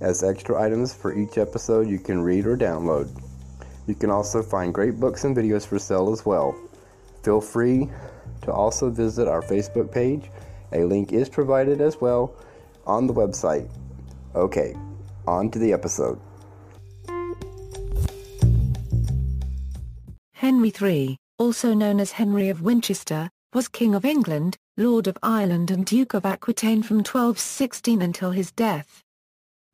as extra items for each episode you can read or download. You can also find great books and videos for sale as well. Feel free to also visit our Facebook page. A link is provided as well on the website. Okay, on to the episode. Henry III, also known as Henry of Winchester, was King of England, Lord of Ireland and Duke of Aquitaine from 1216 until his death.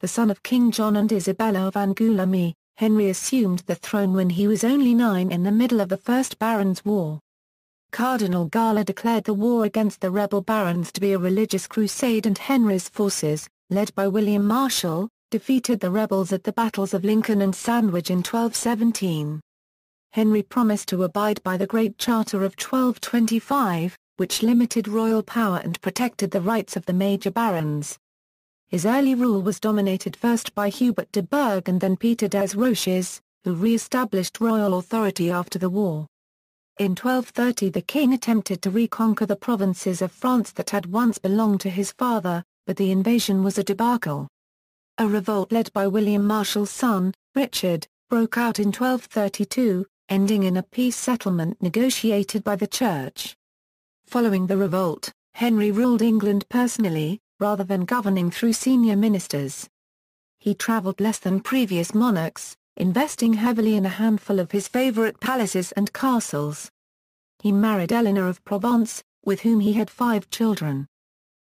The son of King John and Isabella of Angoulême, Henry assumed the throne when he was only nine in the middle of the First Barons' War. Cardinal Guala declared the war against the rebel barons to be a religious crusade and Henry's forces, led by William Marshal, defeated the rebels at the battles of Lincoln and Sandwich in 1217. Henry promised to abide by the Great Charter of 1225, which limited royal power and protected the rights of the major barons. His early rule was dominated first by Hubert de Burgh and then Peter des Roches, who re-established royal authority after the war. In 1230 the king attempted to reconquer the provinces of France that had once belonged to his father, but the invasion was a debacle. A revolt led by William Marshal's son, Richard, broke out in 1232, ending in a peace settlement negotiated by the Church. Following the revolt, Henry ruled England personally, rather than governing through senior ministers. He travelled less than previous monarchs, investing heavily in a handful of his favourite palaces and castles. He married Eleanor of Provence, with whom he had five children.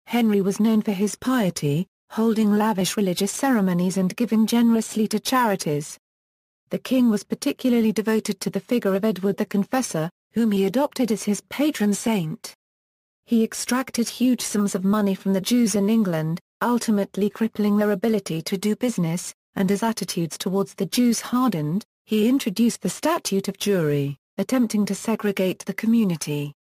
Henry was known for his piety, holding lavish religious ceremonies and giving generously to charities. The king was particularly devoted to the figure of Edward the Confessor, whom he adopted as his patron saint. He extracted huge sums of money from the Jews in England, ultimately crippling their ability to do business, and as attitudes towards the Jews hardened, he introduced the Statute of Jewry, attempting to segregate the community.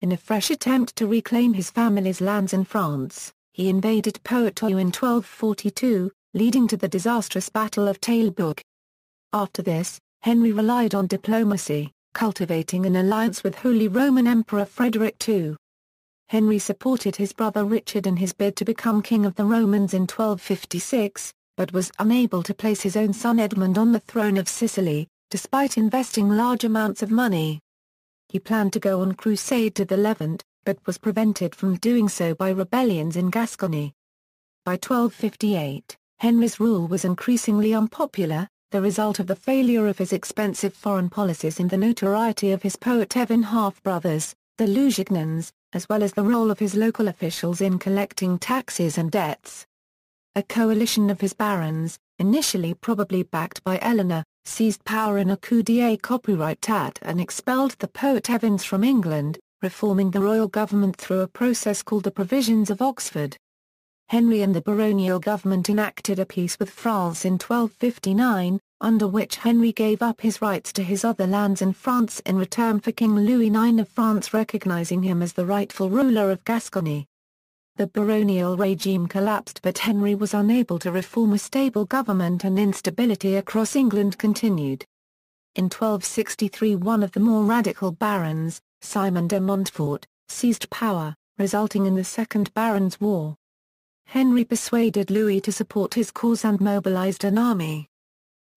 In a fresh attempt to reclaim his family's lands in France, he invaded Poitou in 1242, leading to the disastrous Battle of Taillebourg. After this, Henry relied on diplomacy, cultivating an alliance with Holy Roman Emperor Frederick II. Henry supported his brother Richard in his bid to become King of the Romans in 1256, but was unable to place his own son Edmund on the throne of Sicily, despite investing large amounts of money. He planned to go on crusade to the Levant, but was prevented from doing so by rebellions in Gascony. By 1258, Henry's rule was increasingly unpopular, the result of the failure of his expensive foreign policies and the notoriety of his Poitevin half-brothers, the Lusignans, as well as the role of his local officials in collecting taxes and debts. A coalition of his barons, initially probably backed by Eleanor, seized power in a coup d'etat copyright and expelled the Poitevins from England, reforming the royal government through a process called the Provisions of Oxford. Henry and the baronial government enacted a peace with France in 1259, under which Henry gave up his rights to his other lands in France in return for King Louis IX of France recognizing him as the rightful ruler of Gascony. The baronial regime collapsed but Henry was unable to reform a stable government and instability across England continued. In 1263 one of the more radical barons, Simon de Montfort, seized power, resulting in the Second Barons' War. Henry persuaded Louis to support his cause and mobilized an army.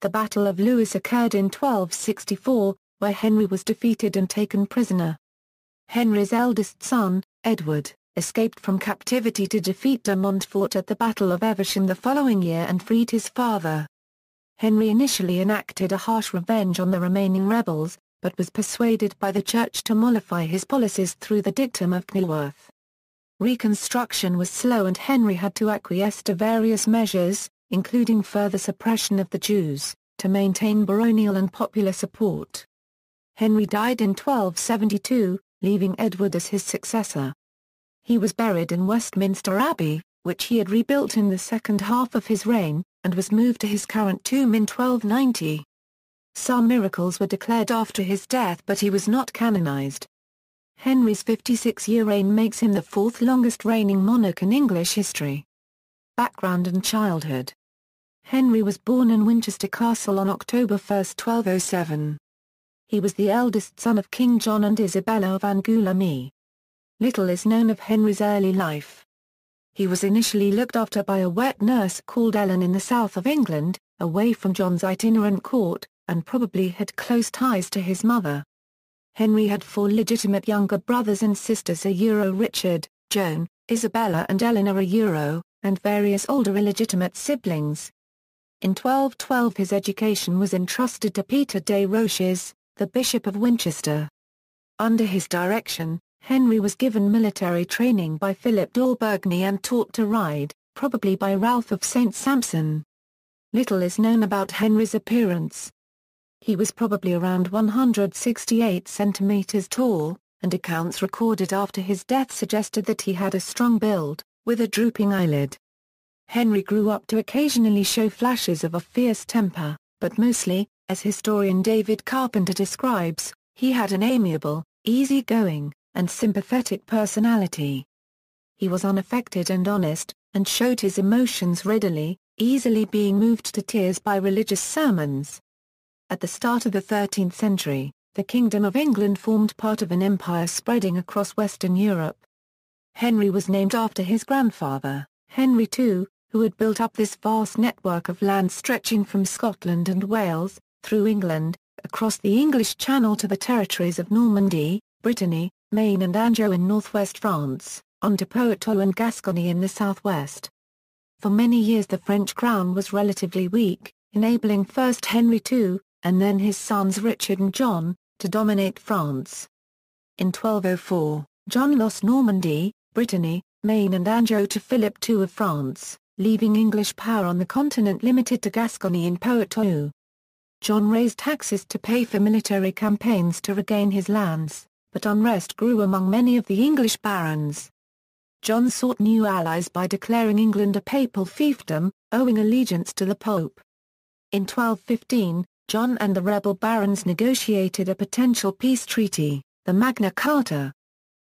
The Battle of Lewes occurred in 1264, where Henry was defeated and taken prisoner. Henry's eldest son, Edward, escaped from captivity to defeat de Montfort at the Battle of Evesham the following year and freed his father. Henry initially enacted a harsh revenge on the remaining rebels, but was persuaded by the church to mollify his policies through the dictum of Kenilworth. Reconstruction was slow and Henry had to acquiesce to various measures, including further suppression of the Jews, to maintain baronial and popular support. Henry died in 1272, leaving Edward as his successor. He was buried in Westminster Abbey, which he had rebuilt in the second half of his reign, and was moved to his current tomb in 1290. Some miracles were declared after his death but he was not canonized. Henry's 56-year reign makes him the fourth longest reigning monarch in English history. Background and childhood Henry was born in Winchester Castle on October 1, 1207. He was the eldest son of King John and Isabella of Angoulême. Little is known of Henry's early life. He was initially looked after by a wet nurse called Ellen in the south of England, away from John's itinerant court, and probably had close ties to his mother. Henry had four legitimate younger brothers and sisters a Euro Richard, Joan, Isabella and Eleanor a Euro, and various older illegitimate siblings. In 1212 his education was entrusted to Peter de Roches, the Bishop of Winchester. Under his direction, Henry was given military training by Philip d'Auvergne and taught to ride, probably by Ralph of St. Sampson. Little is known about Henry's appearance. He was probably around 168 centimeters tall, and accounts recorded after his death suggested that he had a strong build, with a drooping eyelid. Henry grew up to occasionally show flashes of a fierce temper, but mostly, as historian David Carpenter describes, he had an amiable, easy-going, and sympathetic personality. He was unaffected and honest, and showed his emotions readily, easily being moved to tears by religious sermons. At the start of the 13th century, the Kingdom of England formed part of an empire spreading across Western Europe. Henry was named after his grandfather, Henry II, who had built up this vast network of land stretching from Scotland and Wales, through England, across the English Channel to the territories of Normandy, Brittany, Maine and Anjou in northwest France, onto Poitou and Gascony in the southwest. For many years the French crown was relatively weak, enabling first Henry II, and then his sons Richard and John, to dominate France. In 1204, John lost Normandy, Brittany, Maine and Anjou to Philip II of France, leaving English power on the continent limited to Gascony and Poitou. John raised taxes to pay for military campaigns to regain his lands, but unrest grew among many of the English barons. John sought new allies by declaring England a papal fiefdom, owing allegiance to the Pope. In 1215, John and the rebel barons negotiated a potential peace treaty, the Magna Carta.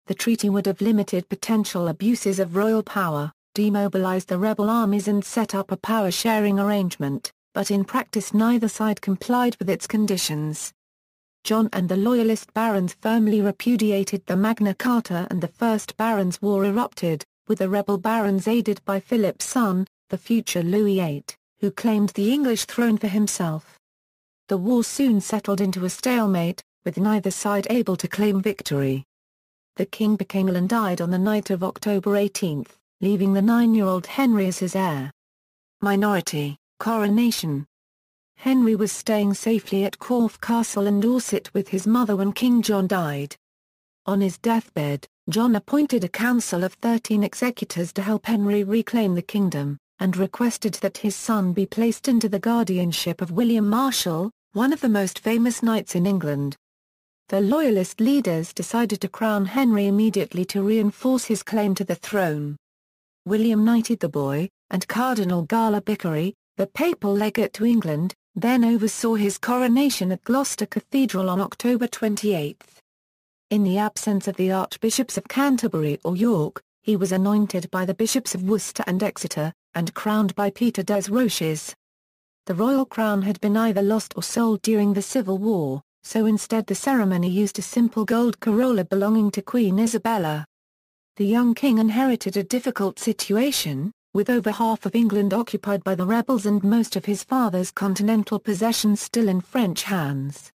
The treaty would have limited potential abuses of royal power, demobilized the rebel armies and set up a power-sharing arrangement, but in practice neither side complied with its conditions. John and the Loyalist barons firmly repudiated the Magna Carta and the First Barons' War erupted, with the rebel barons aided by Philip's son, the future Louis VIII, who claimed the English throne for himself. The war soon settled into a stalemate, with neither side able to claim victory. The king became ill and died on the night of October 18, leaving the nine-year-old Henry as his heir. Minority, Coronation Henry was staying safely at Corfe Castle in Dorset with his mother when King John died. On his deathbed, John appointed a council of thirteen executors to help Henry reclaim the kingdom, and requested that his son be placed into the guardianship of William Marshal, one of the most famous knights in England. The Loyalist leaders decided to crown Henry immediately to reinforce his claim to the throne. William knighted the boy, and Cardinal Guala Bicchieri, the papal legate to England, then oversaw his coronation at Gloucester Cathedral on October 28. In the absence of the Archbishops of Canterbury or York, he was anointed by the Bishops of Worcester and Exeter, and crowned by Peter des Roches. The royal crown had been either lost or sold during the Civil War, so instead the ceremony used a simple gold corolla belonging to Queen Isabella. The young king inherited a difficult situation, with over half of England occupied by the rebels and most of his father's continental possessions still in French hands.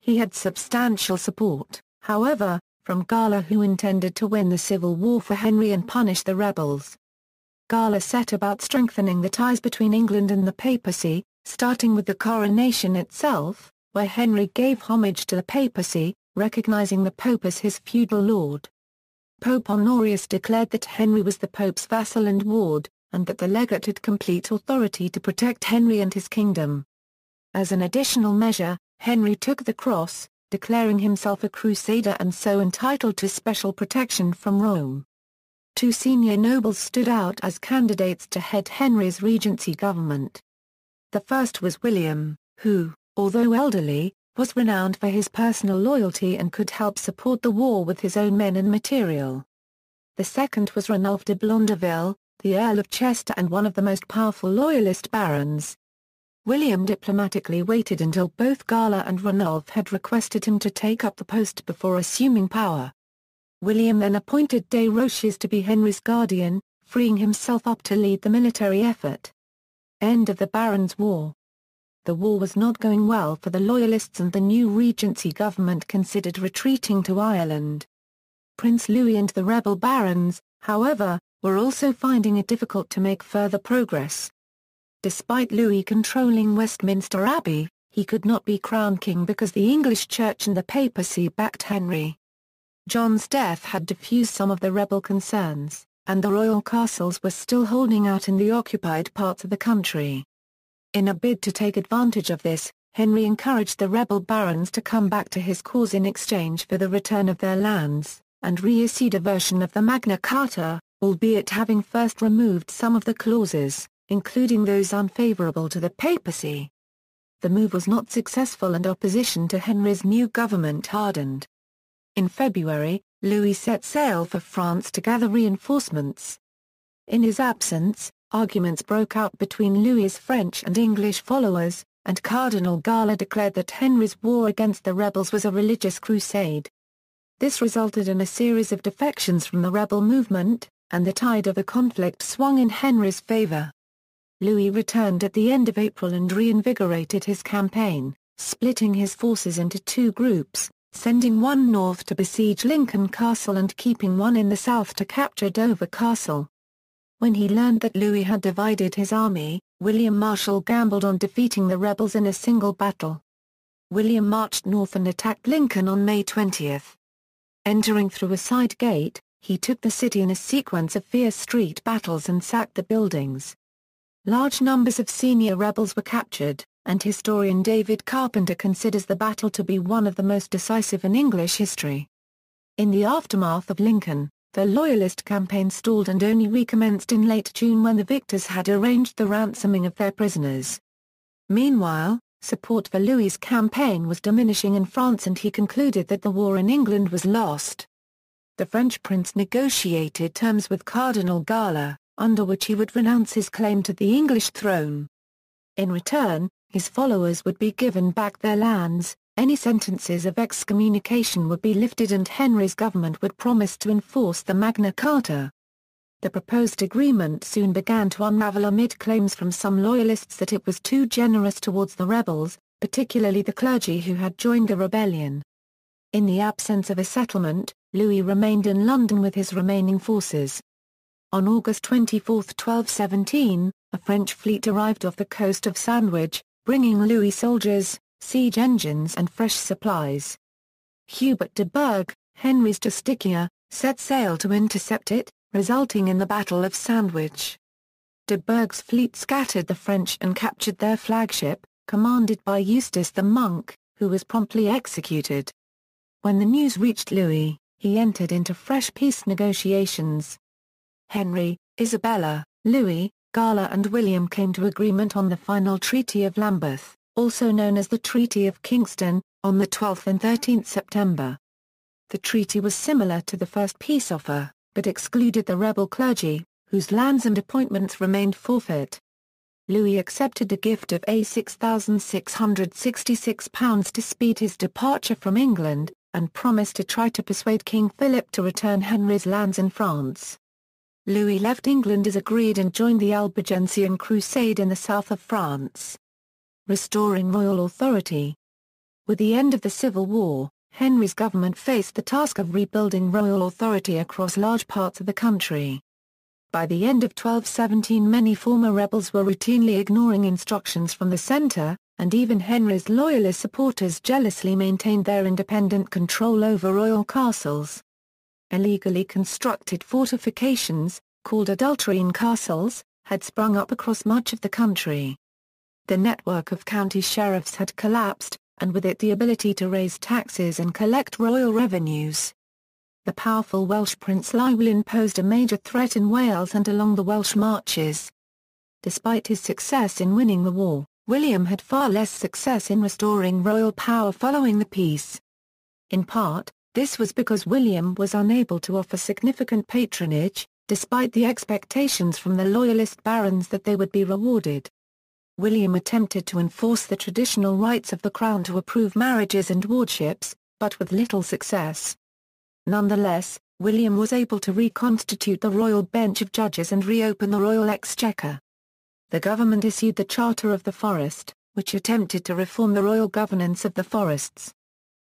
He had substantial support, however, from Guala who intended to win the civil war for Henry and punish the rebels. Guala set about strengthening the ties between England and the papacy, starting with the coronation itself, where Henry gave homage to the papacy, recognizing the pope as his feudal lord. Pope Honorius declared that Henry was the pope's vassal and ward, and that the legate had complete authority to protect Henry and his kingdom. As an additional measure, Henry took the cross, declaring himself a crusader and so entitled to special protection from Rome. Two senior nobles stood out as candidates to head Henry's regency government. The first was William, who, although elderly, was renowned for his personal loyalty and could help support the war with his own men and material. The second was Ranulph de Blondeville, the Earl of Chester and one of the most powerful loyalist barons. William diplomatically waited until both Guala and Ranulph had requested him to take up the post before assuming power. William then appointed de Roches to be Henry's guardian, freeing himself up to lead the military effort. End of the Barons' War The war was not going well for the Loyalists and the new Regency government considered retreating to Ireland. Prince Louis and the rebel barons, however, were also finding it difficult to make further progress. Despite Louis controlling Westminster Abbey, he could not be crowned king because the English Church and the papacy backed Henry. John's death had diffused some of the rebel concerns, and the royal castles were still holding out in the occupied parts of the country. In a bid to take advantage of this, Henry encouraged the rebel barons to come back to his cause in exchange for the return of their lands, and reissued a version of the Magna Carta, albeit having first removed some of the clauses, including those unfavorable to the papacy. The move was not successful and opposition to Henry's new government hardened. In February, Louis set sail for France to gather reinforcements. In his absence, arguments broke out between Louis's French and English followers, and Cardinal Guala declared that Henry's war against the rebels was a religious crusade. This resulted in a series of defections from the rebel movement, and the tide of the conflict swung in Henry's favor. Louis returned at the end of April and reinvigorated his campaign, splitting his forces into two groups, sending one north to besiege Lincoln Castle and keeping one in the south to capture Dover Castle. When he learned that Louis had divided his army, William Marshall gambled on defeating the rebels in a single battle. William marched north and attacked Lincoln on May 20. Entering through a side gate, he took the city in a sequence of fierce street battles and sacked the buildings. Large numbers of senior rebels were captured, and historian David Carpenter considers the battle to be one of the most decisive in English history. In the aftermath of Lincoln, the Loyalist campaign stalled and only recommenced in late June when the victors had arranged the ransoming of their prisoners. Meanwhile, support for Louis's campaign was diminishing in France and he concluded that the war in England was lost the French prince negotiated terms with Cardinal Guala, under which he would renounce his claim to the English throne. In return, his followers would be given back their lands, any sentences of excommunication would be lifted and Henry's government would promise to enforce the Magna Carta. The proposed agreement soon began to unravel amid claims from some loyalists that it was too generous towards the rebels, particularly the clergy who had joined the rebellion. In the absence of a settlement, Louis remained in London with his remaining forces. On August 24, 1217, a French fleet arrived off the coast of Sandwich, bringing Louis soldiers, siege engines and fresh supplies. Hubert de Burgh, Henry's justiciar, set sail to intercept it, resulting in the Battle of Sandwich. De Burgh's fleet scattered the French and captured their flagship, commanded by Eustace the monk, who was promptly executed. When the news reached Louis, he entered into fresh peace negotiations. Henry, Isabella, Louis, Guala and William came to agreement on the final Treaty of Lambeth, also known as the Treaty of Kingston, on the 12th and 13th September. The treaty was similar to the first peace offer, but excluded the rebel clergy, whose lands and appointments remained forfeit. Louis accepted a gift of a £6,666 to speed his departure from England, and promised to try to persuade King Philip to return Henry's lands in France. Louis left England as agreed and joined the Albigensian Crusade in the south of France. Restoring royal authority With the end of the Civil War, Henry's government faced the task of rebuilding royal authority across large parts of the country. By the end of 1217 many former rebels were routinely ignoring instructions from the centre, and even Henry's loyalist supporters jealously maintained their independent control over royal castles. Illegally constructed fortifications, called adulterine castles, had sprung up across much of the country. The network of county sheriffs had collapsed, and with it the ability to raise taxes and collect royal revenues. The powerful Welsh Prince Llywelyn posed a major threat in Wales and along the Welsh marches. Despite his success in winning the war, William had far less success in restoring royal power following the peace. In part, this was because William was unable to offer significant patronage, despite the expectations from the loyalist barons that they would be rewarded. William attempted to enforce the traditional rights of the crown to approve marriages and wardships, but with little success. Nonetheless, William was able to reconstitute the royal bench of judges and reopen the royal exchequer. The government issued the Charter of the Forest, which attempted to reform the royal governance of the forests.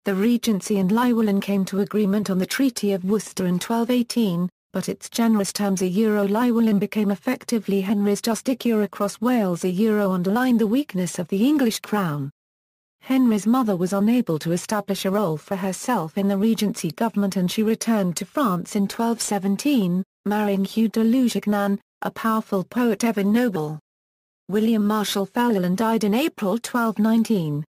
The Regency and Llywelyn came to agreement on the Treaty of Worcester in 1218, but its generous terms a Euro Llywelyn became effectively Henry's justiciar across Wales a Euro underlined the weakness of the English crown. Henry's mother was unable to establish a role for herself in the Regency government and she returned to France in 1217, marrying Hugh de Lusignan, a powerful Poitevin noble. William Marshall fell and died in April 1219.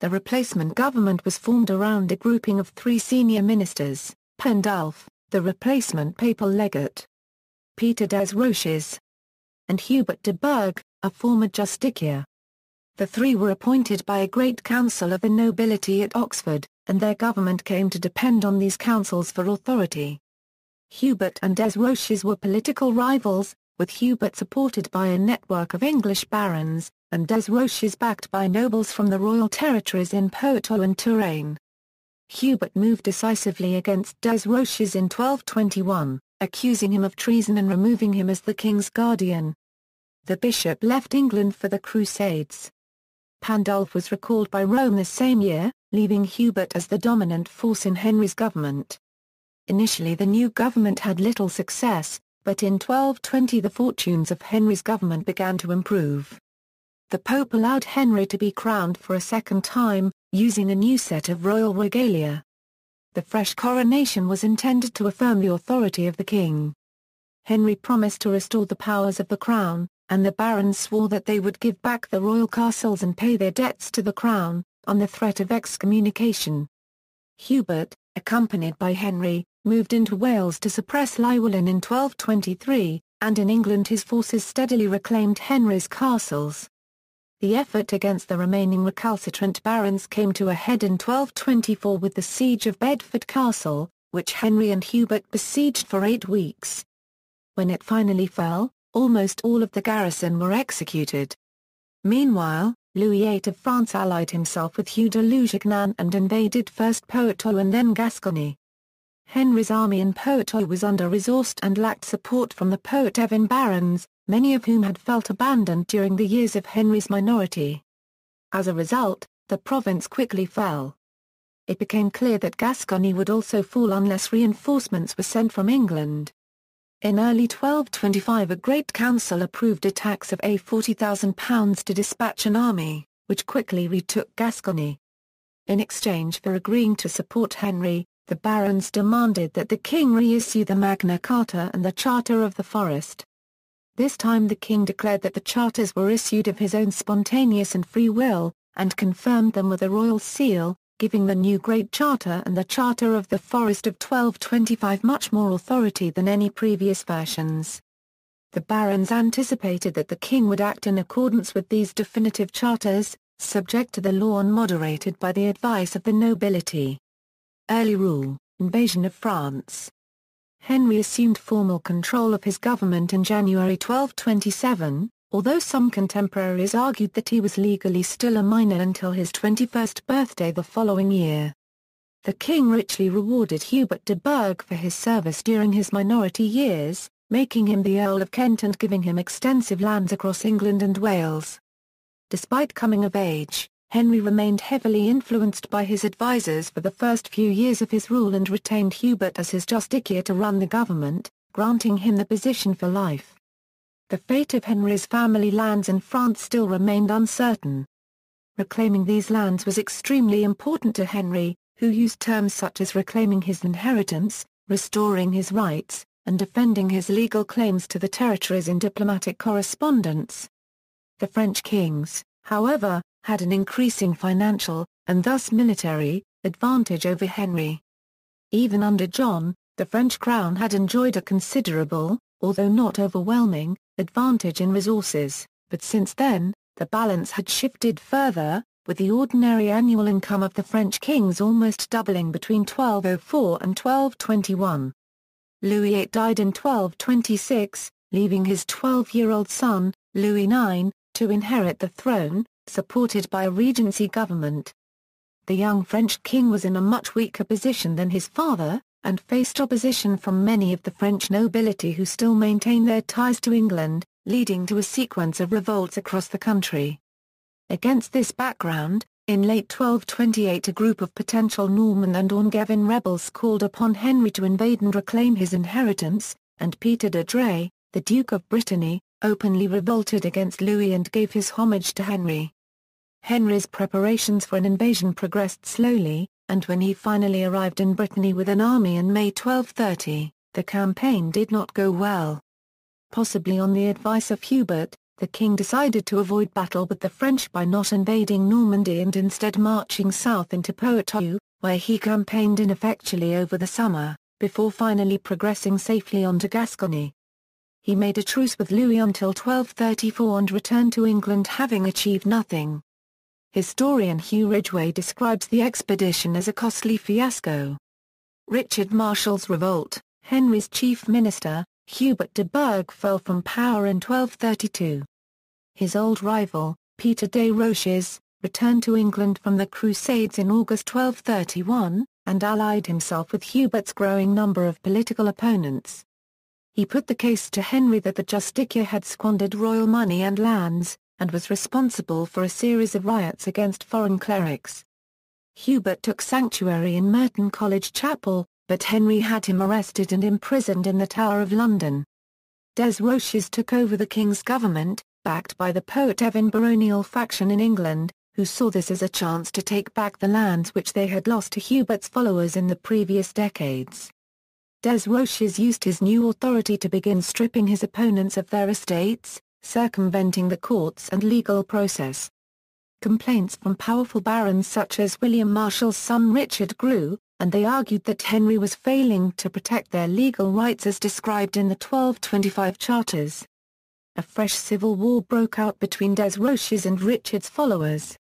The replacement government was formed around a grouping of three senior ministers, Pandulf, the replacement papal legate, Peter des Roches, and Hubert de Burgh, a former justiciar. The three were appointed by a great council of the nobility at Oxford, and their government came to depend on these councils for authority. Hubert and Des Roches were political rivals, with Hubert supported by a network of English barons, and Des Roches backed by nobles from the royal territories in Poitou and Touraine. Hubert moved decisively against Des Roches in 1221, accusing him of treason and removing him as the king's guardian. The bishop left England for the Crusades. Pandulf was recalled by Rome the same year, leaving Hubert as the dominant force in Henry's government. Initially the new government had little success, but in 1220 the fortunes of Henry's government began to improve. The Pope allowed Henry to be crowned for a second time, using a new set of royal regalia. The fresh coronation was intended to affirm the authority of the king. Henry promised to restore the powers of the crown, and the barons swore that they would give back the royal castles and pay their debts to the crown, on the threat of excommunication. Hubert, accompanied by Henry, moved into Wales to suppress Llywelyn in 1223, and in England his forces steadily reclaimed Henry's castles. The effort against the remaining recalcitrant barons came to a head in 1224 with the siege of Bedford Castle, which Henry and Hubert besieged for eight weeks. When it finally fell, almost all of the garrison were executed. Meanwhile, Louis VIII of France allied himself with Hugh de Lusignan and invaded first Poitou and then Gascony. Henry's army in Poitou was under-resourced and lacked support from the Poitevin barons, many of whom had felt abandoned during the years of Henry's minority. As a result, the province quickly fell. It became clear that Gascony would also fall unless reinforcements were sent from England. In early 1225 a Great Council approved a tax of a £40,000 to dispatch an army, which quickly retook Gascony. In exchange for agreeing to support Henry, the barons demanded that the king reissue the Magna Carta and the Charter of the Forest. This time the king declared that the charters were issued of his own spontaneous and free will, and confirmed them with a royal seal, giving the new Great Charter and the Charter of the Forest of 1225 much more authority than any previous versions. The barons anticipated that the king would act in accordance with these definitive charters, subject to the law and moderated by the advice of the nobility. Early rule, invasion of France, Henry assumed formal control of his government in January 1227, although some contemporaries argued that he was legally still a minor until his 21st birthday the following year. The king richly rewarded Hubert de Burgh for his service during his minority years, making him the Earl of Kent and giving him extensive lands across England and Wales. Despite coming of age, Henry remained heavily influenced by his advisers for the first few years of his rule and retained Hubert as his justiciar to run the government, granting him the position for life. The fate of Henry's family lands in France still remained uncertain. Reclaiming these lands was extremely important to Henry, who used terms such as reclaiming his inheritance, restoring his rights, and defending his legal claims to the territories in diplomatic correspondence. The French kings, however, had an increasing financial, and thus military, advantage over Henry. Even under John, the French crown had enjoyed a considerable, although not overwhelming, advantage in resources, but since then, the balance had shifted further, with the ordinary annual income of the French kings almost doubling between 1204 and 1221. Louis VIII died in 1226, leaving his 12-year-old son, Louis IX, to inherit the throne, supported by a regency government. The young French king was in a much weaker position than his father, and faced opposition from many of the French nobility who still maintained their ties to England, leading to a sequence of revolts across the country. Against this background, in late 1228 a group of potential Norman and Angevin rebels called upon Henry to invade and reclaim his inheritance, and Peter de Dreux, the Duke of Brittany, openly revolted against Louis and gave his homage to Henry. Henry's preparations for an invasion progressed slowly, and when he finally arrived in Brittany with an army in May 1230, the campaign did not go well. Possibly on the advice of Hubert, the king decided to avoid battle with the French by not invading Normandy and instead marching south into Poitou, where he campaigned ineffectually over the summer, before finally progressing safely on to Gascony. He made a truce with Louis until 1234 and returned to England having achieved nothing. Historian Hugh Ridgway describes the expedition as a costly fiasco. Richard Marshall's revolt, Henry's chief minister, Hubert de Burgh fell from power in 1232. His old rival, Peter de Roches, returned to England from the Crusades in August 1231, and allied himself with Hubert's growing number of political opponents. He put the case to Henry that the Justiciar had squandered royal money and lands, and was responsible for a series of riots against foreign clerics. Hubert took sanctuary in Merton College Chapel, but Henry had him arrested and imprisoned in the Tower of London. Des Roches took over the king's government, backed by the Poitevin baronial faction in England, who saw this as a chance to take back the lands which they had lost to Hubert's followers in the previous decades. Des Roches used his new authority to begin stripping his opponents of their estates, circumventing the courts and legal process. Complaints from powerful barons such as William Marshall's son Richard grew, and they argued that Henry was failing to protect their legal rights as described in the 1225 charters. A fresh civil war broke out between Des Roches and Richard's followers.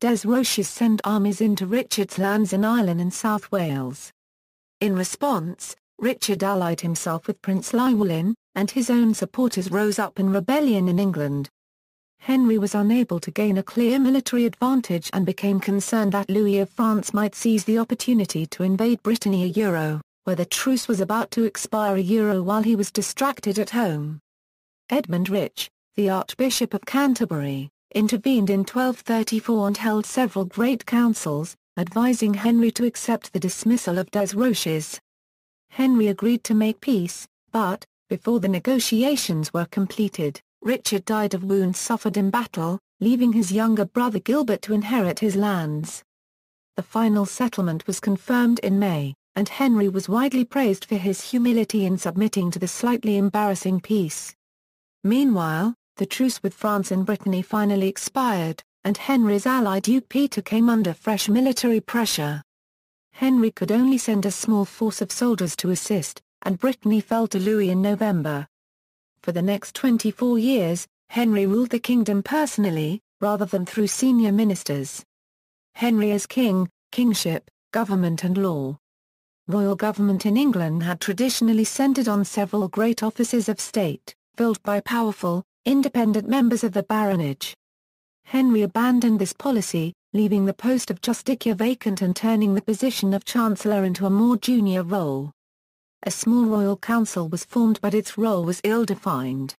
Des Roches sent armies into Richard's lands in Ireland and South Wales. In response, Richard allied himself with Prince Llywelyn, and his own supporters rose up in rebellion in England. Henry was unable to gain a clear military advantage and became concerned that Louis of France might seize the opportunity to invade Brittany a euro, where the truce was about to expire a euro while he was distracted at home. Edmund Rich, the Archbishop of Canterbury, intervened in 1234 and held several great councils, advising Henry to accept the dismissal of Des Roches. Henry agreed to make peace, but, before the negotiations were completed, Richard died of wounds suffered in battle, leaving his younger brother Gilbert to inherit his lands. The final settlement was confirmed in May, and Henry was widely praised for his humility in submitting to the slightly embarrassing peace. Meanwhile, the truce with France and Brittany finally expired, and Henry's ally Duke Peter came under fresh military pressure. Henry could only send a small force of soldiers to assist, and Brittany fell to Louis in November. For the next 24 years, Henry ruled the kingdom personally, rather than through senior ministers. Henry as king, kingship, government and law. Royal government in England had traditionally centred on several great offices of state, filled by powerful, independent members of the baronage. Henry abandoned this policy, leaving the post of justiciar vacant and turning the position of chancellor into a more junior role. A small royal council was formed but its role was ill-defined.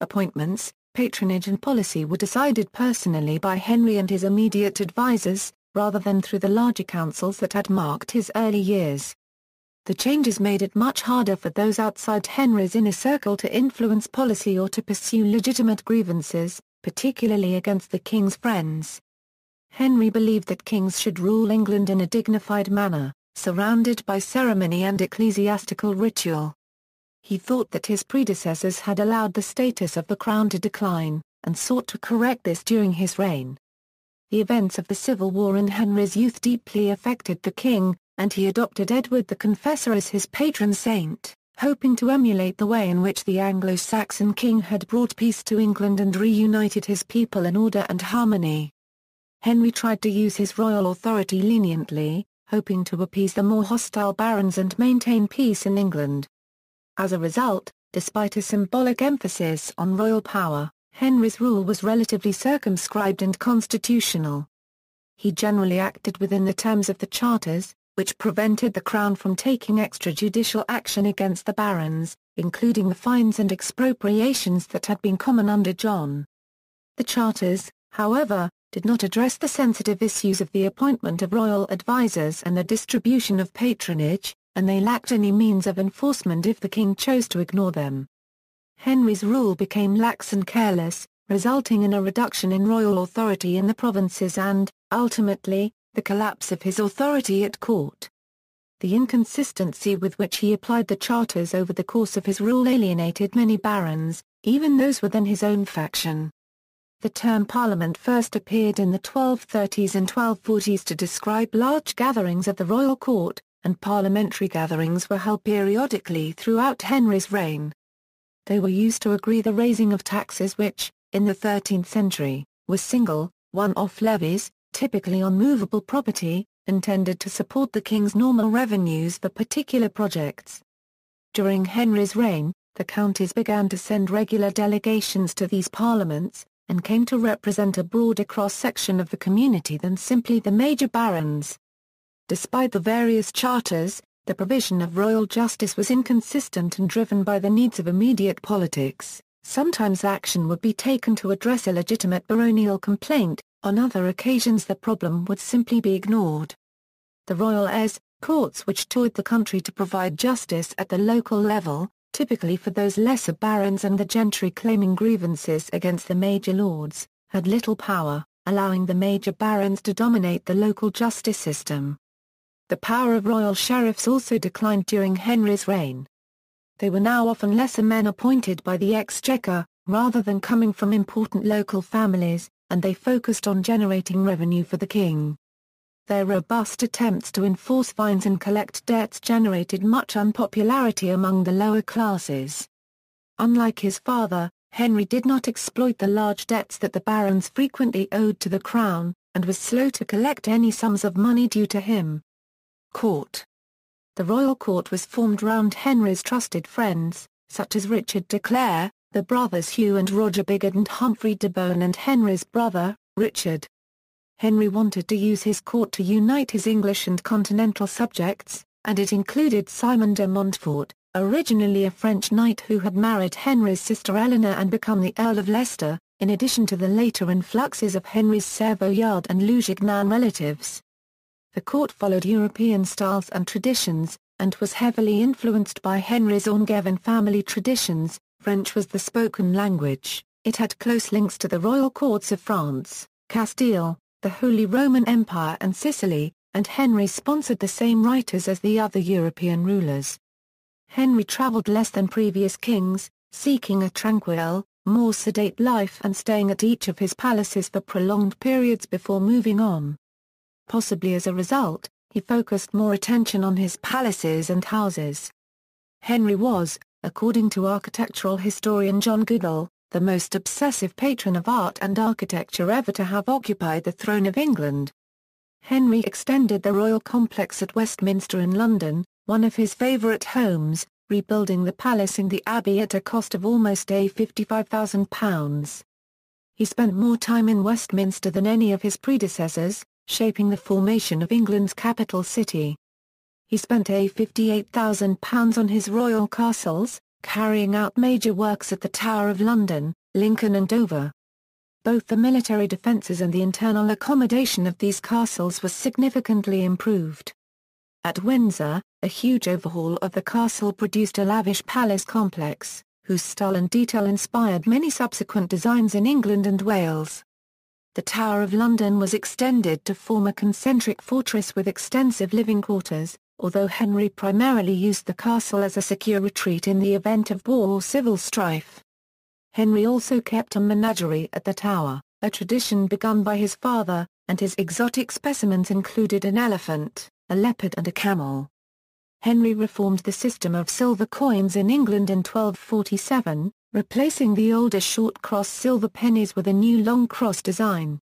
Appointments patronage and policy were decided personally by Henry and his immediate advisers, rather than through the larger councils that had marked his early years. The changes made it much harder for those outside Henry's inner circle to influence policy or to pursue legitimate grievances, particularly against the king's friends. Henry believed that kings should rule England in a dignified manner, surrounded by ceremony and ecclesiastical ritual. He thought that his predecessors had allowed the status of the crown to decline, and sought to correct this during his reign. The events of the Civil War in Henry's youth deeply affected the king, and he adopted Edward the Confessor as his patron saint, hoping to emulate the way in which the Anglo-Saxon king had brought peace to England and reunited his people in order and harmony. Henry tried to use his royal authority leniently, hoping to appease the more hostile barons and maintain peace in England. As a result, despite a symbolic emphasis on royal power, Henry's rule was relatively circumscribed and constitutional. He generally acted within the terms of the charters, which prevented the Crown from taking extrajudicial action against the barons, including the fines and expropriations that had been common under John. The charters, however, did not address the sensitive issues of the appointment of royal advisers and the distribution of patronage, and they lacked any means of enforcement if the king chose to ignore them. Henry's rule became lax and careless, resulting in a reduction in royal authority in the provinces and, ultimately, the collapse of his authority at court. The inconsistency with which he applied the charters over the course of his rule alienated many barons, even those within his own faction. The term parliament first appeared in the 1230s and 1240s to describe large gatherings of the royal court, and parliamentary gatherings were held periodically throughout Henry's reign. They were used to agree the raising of taxes which, in the 13th century, were single, one-off levies, typically on movable property, intended to support the king's normal revenues for particular projects. During Henry's reign, the counties began to send regular delegations to these parliaments, and came to represent a broader cross-section of the community than simply the major barons. Despite the various charters, the provision of royal justice was inconsistent and driven by the needs of immediate politics. Sometimes action would be taken to address a legitimate baronial complaint, on other occasions the problem would simply be ignored. The royal eyres, courts which toured the country to provide justice at the local level, typically for those lesser barons and the gentry claiming grievances against the major lords, had little power, allowing the major barons to dominate the local justice system. The power of royal sheriffs also declined during Henry's reign. They were now often lesser men appointed by the exchequer, rather than coming from important local families, and they focused on generating revenue for the king. Their robust attempts to enforce fines and collect debts generated much unpopularity among the lower classes. Unlike his father, Henry did not exploit the large debts that the barons frequently owed to the crown, and was slow to collect any sums of money due to him. Court The royal court was formed round Henry's trusted friends, such as Richard de Clare, the brothers Hugh and Roger Bigod and Humphrey de Bohun and Henry's brother, Richard. Henry wanted to use his court to unite his English and continental subjects, and it included Simon de Montfort, originally a French knight who had married Henry's sister Eleanor and become the Earl of Leicester, in addition to the later influxes of Henry's Savoyard and Lusignan relatives. The court followed European styles and traditions, and was heavily influenced by Henry's Angevin family traditions. French was the spoken language, it had close links to the royal courts of France, Castile, the Holy Roman Empire and Sicily, and Henry sponsored the same writers as the other European rulers. Henry travelled less than previous kings, seeking a tranquil, more sedate life and staying at each of his palaces for prolonged periods before moving on. Possibly as a result, he focused more attention on his palaces and houses. Henry was, according to architectural historian John Goodall, the most obsessive patron of art and architecture ever to have occupied the throne of England. Henry extended the royal complex at Westminster in London, one of his favourite homes, rebuilding the palace in the Abbey at a cost of almost a £55,000. He spent more time in Westminster than any of his predecessors, shaping the formation of England's capital city. He spent a £58,000 on his royal castles, carrying out major works at the Tower of London, Lincoln and Dover. Both the military defences and the internal accommodation of these castles was significantly improved. At Windsor, a huge overhaul of the castle produced a lavish palace complex, whose style and detail inspired many subsequent designs in England and Wales. The Tower of London was extended to form a concentric fortress with extensive living quarters, although Henry primarily used the castle as a secure retreat in the event of war or civil strife. Henry also kept a menagerie at the tower, a tradition begun by his father, and his exotic specimens included an elephant, a leopard and a camel. Henry reformed the system of silver coins in England in 1247, replacing the older short cross silver pennies with a new long cross design.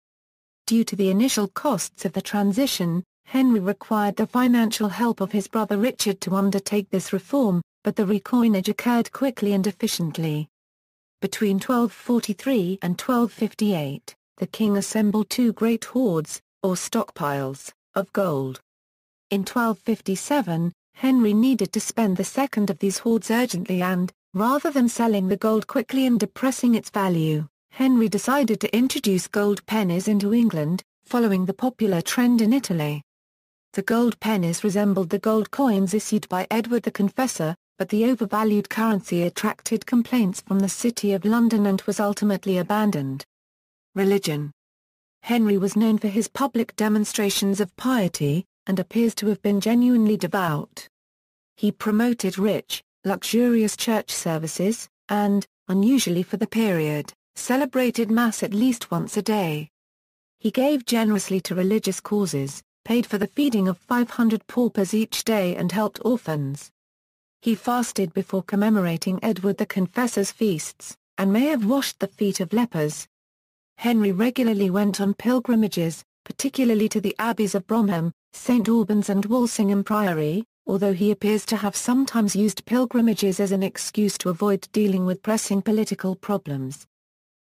Due to the initial costs of the transition, Henry required the financial help of his brother Richard to undertake this reform, but the recoinage occurred quickly and efficiently. Between 1243 and 1258, the king assembled two great hoards, or stockpiles, of gold. In 1257, Henry needed to spend the second of these hoards urgently and, rather than selling the gold quickly and depressing its value, Henry decided to introduce gold pennies into England, following the popular trend in Italy. The gold pennies resembled the gold coins issued by Edward the Confessor, but the overvalued currency attracted complaints from the City of London and was ultimately abandoned. Religion Henry was known for his public demonstrations of piety, and appears to have been genuinely devout. He promoted rich, luxurious church services, and, unusually for the period, celebrated Mass at least once a day. He gave generously to religious causes, paid for the feeding of 500 paupers each day and helped orphans. He fasted before commemorating Edward the Confessor's feasts, and may have washed the feet of lepers. Henry regularly went on pilgrimages, particularly to the abbeys of Bromholm, St Albans and Walsingham Priory, although he appears to have sometimes used pilgrimages as an excuse to avoid dealing with pressing political problems.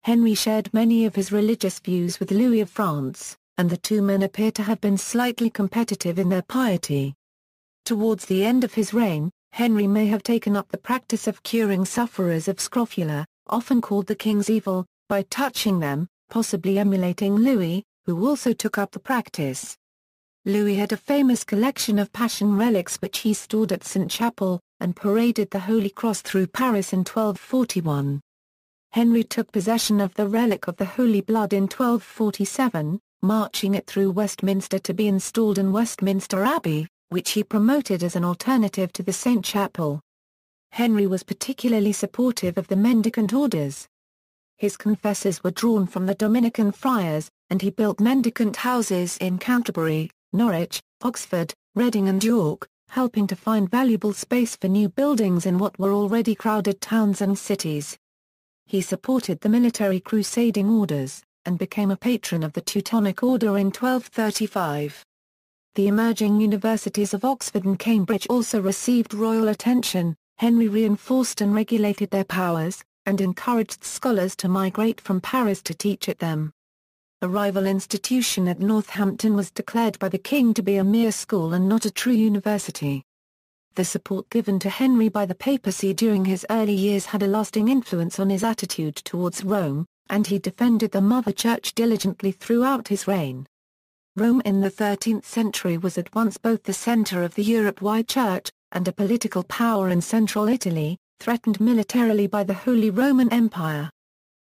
Henry shared many of his religious views with Louis of France, and the two men appear to have been slightly competitive in their piety. Towards the end of his reign, Henry may have taken up the practice of curing sufferers of scrofula, often called the king's evil, by touching them, possibly emulating Louis, who also took up the practice. Louis had a famous collection of Passion relics which he stored at Sainte-Chapelle, and paraded the Holy Cross through Paris in 1241. Henry took possession of the relic of the Holy Blood in 1247, marching it through Westminster to be installed in Westminster Abbey, which he promoted as an alternative to the Sainte-Chapelle. Henry was particularly supportive of the mendicant orders. His confessors were drawn from the Dominican friars, and he built mendicant houses in Canterbury, Norwich, Oxford, Reading and York, helping to find valuable space for new buildings in what were already crowded towns and cities. He supported the military crusading orders, and became a patron of the Teutonic Order in 1235. The emerging universities of Oxford and Cambridge also received royal attention, Henry reinforced and regulated their powers, and encouraged scholars to migrate from Paris to teach at them. A rival institution at Northampton was declared by the king to be a mere school and not a true university. The support given to Henry by the papacy during his early years had a lasting influence on his attitude towards Rome, and he defended the Mother Church diligently throughout his reign. Rome in the 13th century was at once both the center of the Europe-wide church, and a political power in central Italy, threatened militarily by the Holy Roman Empire.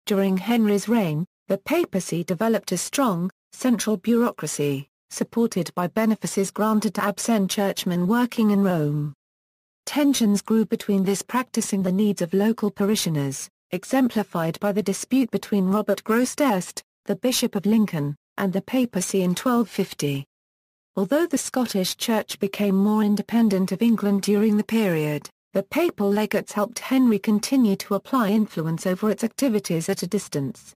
During Henry's reign, the papacy developed a strong, central bureaucracy, supported by benefices granted to absent churchmen working in Rome. Tensions grew between this practice and the needs of local parishioners, exemplified by the dispute between Robert Grosseteste, the Bishop of Lincoln, and the papacy in 1250. Although the Scottish Church became more independent of England during the period, the papal legates helped Henry continue to apply influence over its activities at a distance.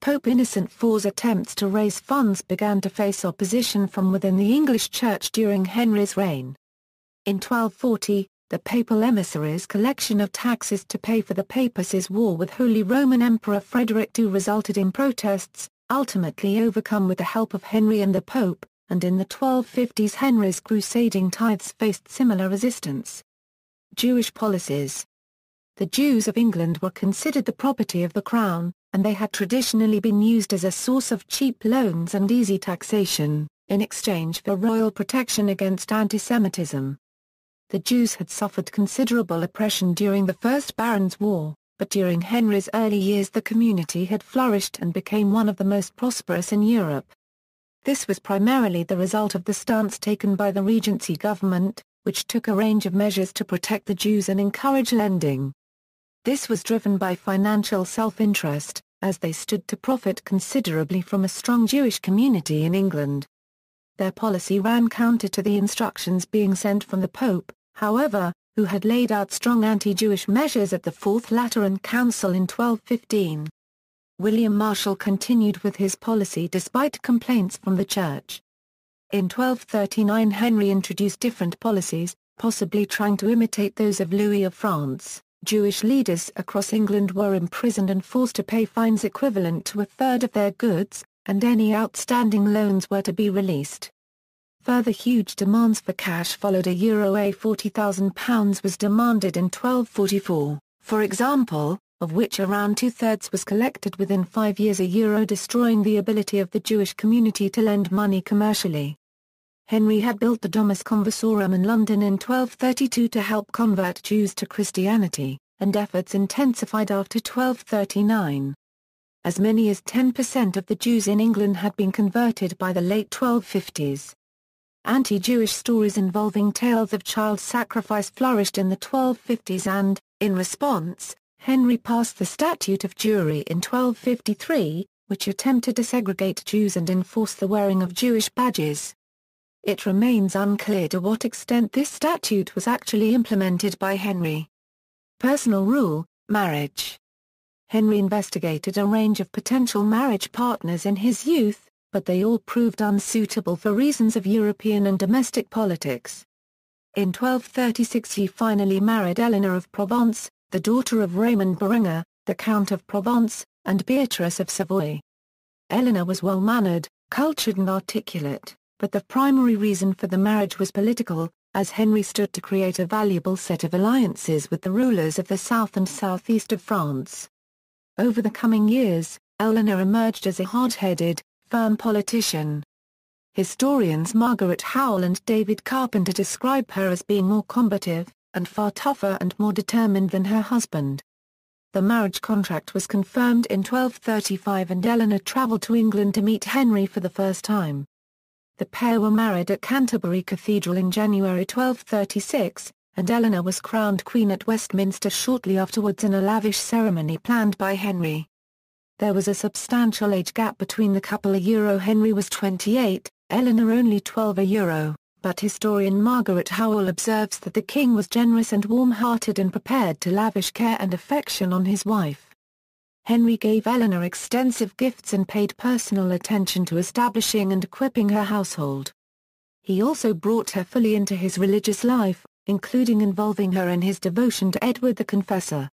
Pope Innocent IV's attempts to raise funds began to face opposition from within the English Church during Henry's reign. In 1240, the papal emissaries' collection of taxes to pay for the papacy's war with Holy Roman Emperor Frederick II resulted in protests, ultimately overcome with the help of Henry and the Pope, and in the 1250s Henry's crusading tithes faced similar resistance. Jewish policies The Jews of England were considered the property of the crown, and they had traditionally been used as a source of cheap loans and easy taxation, in exchange for royal protection against antisemitism. The Jews had suffered considerable oppression during the First Barons' War, but during Henry's early years the community had flourished and became one of the most prosperous in Europe. This was primarily the result of the stance taken by the Regency government, which took a range of measures to protect the Jews and encourage lending. This was driven by financial self-interest, as they stood to profit considerably from a strong Jewish community in England. Their policy ran counter to the instructions being sent from the Pope, however, who had laid out strong anti-Jewish measures at the Fourth Lateran Council in 1215. William Marshal continued with his policy despite complaints from the Church. In 1239 Henry introduced different policies, possibly trying to imitate those of Louis of France. Jewish leaders across England were imprisoned and forced to pay fines equivalent to a third of their goods, and any outstanding loans were to be released. Further huge demands for cash followed a Euro A £40,000 was demanded in 1244, for example, of which around two-thirds was collected within five years a euro destroying the ability of the Jewish community to lend money commercially. Henry had built the Domus Conversorum in London in 1232 to help convert Jews to Christianity, and efforts intensified after 1239. As many as 10% of the Jews in England had been converted by the late 1250s. Anti-Jewish stories involving tales of child sacrifice flourished in the 1250s and, in response, Henry passed the Statute of Jewry in 1253, which attempted to segregate Jews and enforce the wearing of Jewish badges. It remains unclear to what extent this statute was actually implemented by Henry. Personal rule, marriage. Henry investigated a range of potential marriage partners in his youth, but they all proved unsuitable for reasons of European and domestic politics. In 1236 he finally married Eleanor of Provence, the daughter of Raymond Berenger, the Count of Provence, and Beatrice of Savoy. Eleanor was well-mannered, cultured and articulate but the primary reason for the marriage was political, as Henry stood to create a valuable set of alliances with the rulers of the south and southeast of France. Over the coming years, Eleanor emerged as a hard-headed, firm politician. Historians Margaret Howell and David Carpenter describe her as being more combative, and far tougher and more determined than her husband. The marriage contract was confirmed in 1235 and Eleanor travelled to England to meet Henry for the first time. The pair were married at Canterbury Cathedral in January 1236, and Eleanor was crowned Queen at Westminster shortly afterwards in a lavish ceremony planned by Henry. There was a substantial age gap between the couple a Euro Henry was 28, Eleanor only 12 a Euro, but historian Margaret Howell observes that the king was generous and warm-hearted and prepared to lavish care and affection on his wife. Henry gave Eleanor extensive gifts and paid personal attention to establishing and equipping her household. He also brought her fully into his religious life, including involving her in his devotion to Edward the Confessor.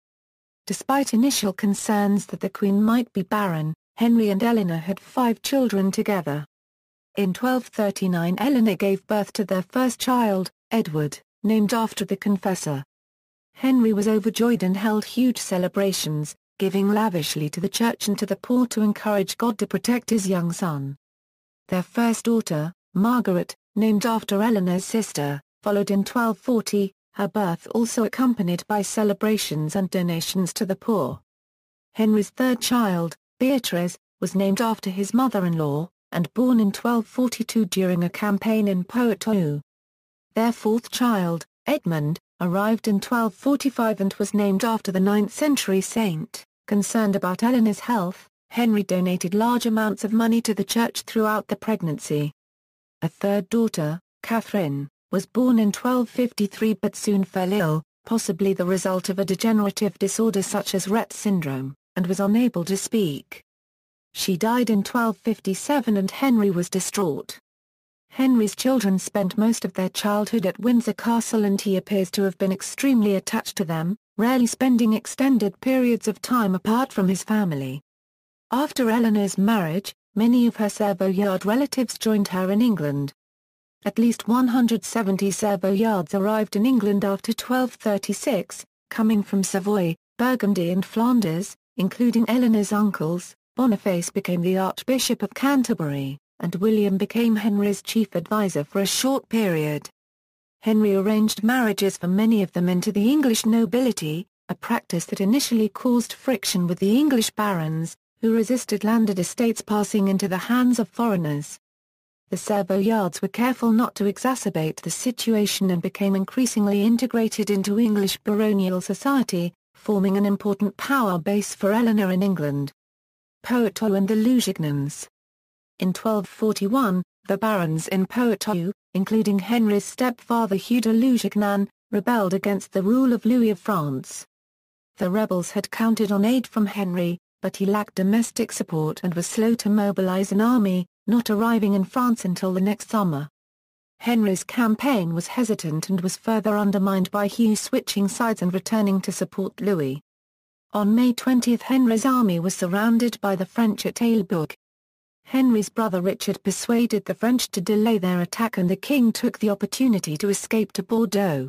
Despite initial concerns that the Queen might be barren, Henry and Eleanor had five children together. In 1239 Eleanor gave birth to their first child, Edward, named after the Confessor. Henry was overjoyed and held huge celebrations, giving lavishly to the church and to the poor to encourage God to protect his young son. Their first daughter, Margaret, named after Eleanor's sister, followed in 1240, her birth also accompanied by celebrations and donations to the poor. Henry's third child, Beatrice, was named after his mother-in-law, and born in 1242 during a campaign in Poitou. Their fourth child, Edmund, arrived in 1245 and was named after the 9th-century saint. Concerned about Eleanor's health, Henry donated large amounts of money to the church throughout the pregnancy. A third daughter, Catherine, was born in 1253 but soon fell ill, possibly the result of a degenerative disorder such as Rett syndrome, and was unable to speak. She died in 1257 and Henry was distraught. Henry's children spent most of their childhood at Windsor Castle and he appears to have been extremely attached to them, rarely spending extended periods of time apart from his family. After Eleanor's marriage, many of her Savoyard relatives joined her in England. At least 170 Savoyards arrived in England after 1236, coming from Savoy, Burgundy and Flanders, including Eleanor's uncles, Boniface became the Archbishop of Canterbury, and William became Henry's chief advisor for a short period. Henry arranged marriages for many of them into the English nobility, a practice that initially caused friction with the English barons, who resisted landed estates passing into the hands of foreigners. The Savoyards were careful not to exacerbate the situation and became increasingly integrated into English baronial society, forming an important power base for Eleanor in England. Poitou and the Lusignans In 1241, the barons in Poitou, including Henry's stepfather Hugh de Lusignan, rebelled against the rule of Louis of France. The rebels had counted on aid from Henry, but he lacked domestic support and was slow to mobilize an army, not arriving in France until the next summer. Henry's campaign was hesitant and was further undermined by Hugh switching sides and returning to support Louis. On May 20 Henry's army was surrounded by the French at Taillebourg. Henry's brother Richard persuaded the French to delay their attack and the king took the opportunity to escape to Bordeaux.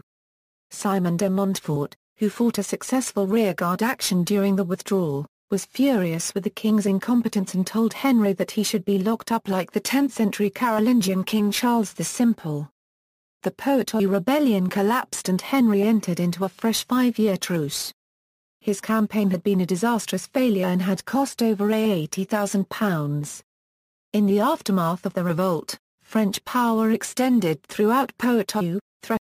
Simon de Montfort, who fought a successful rearguard action during the withdrawal, was furious with the king's incompetence and told Henry that he should be locked up like the 10th-century Carolingian King Charles the Simple. The Poitou rebellion collapsed and Henry entered into a fresh five-year truce. His campaign had been a disastrous failure and had cost over £80,000. In the aftermath of the revolt, French power extended throughout Poitou,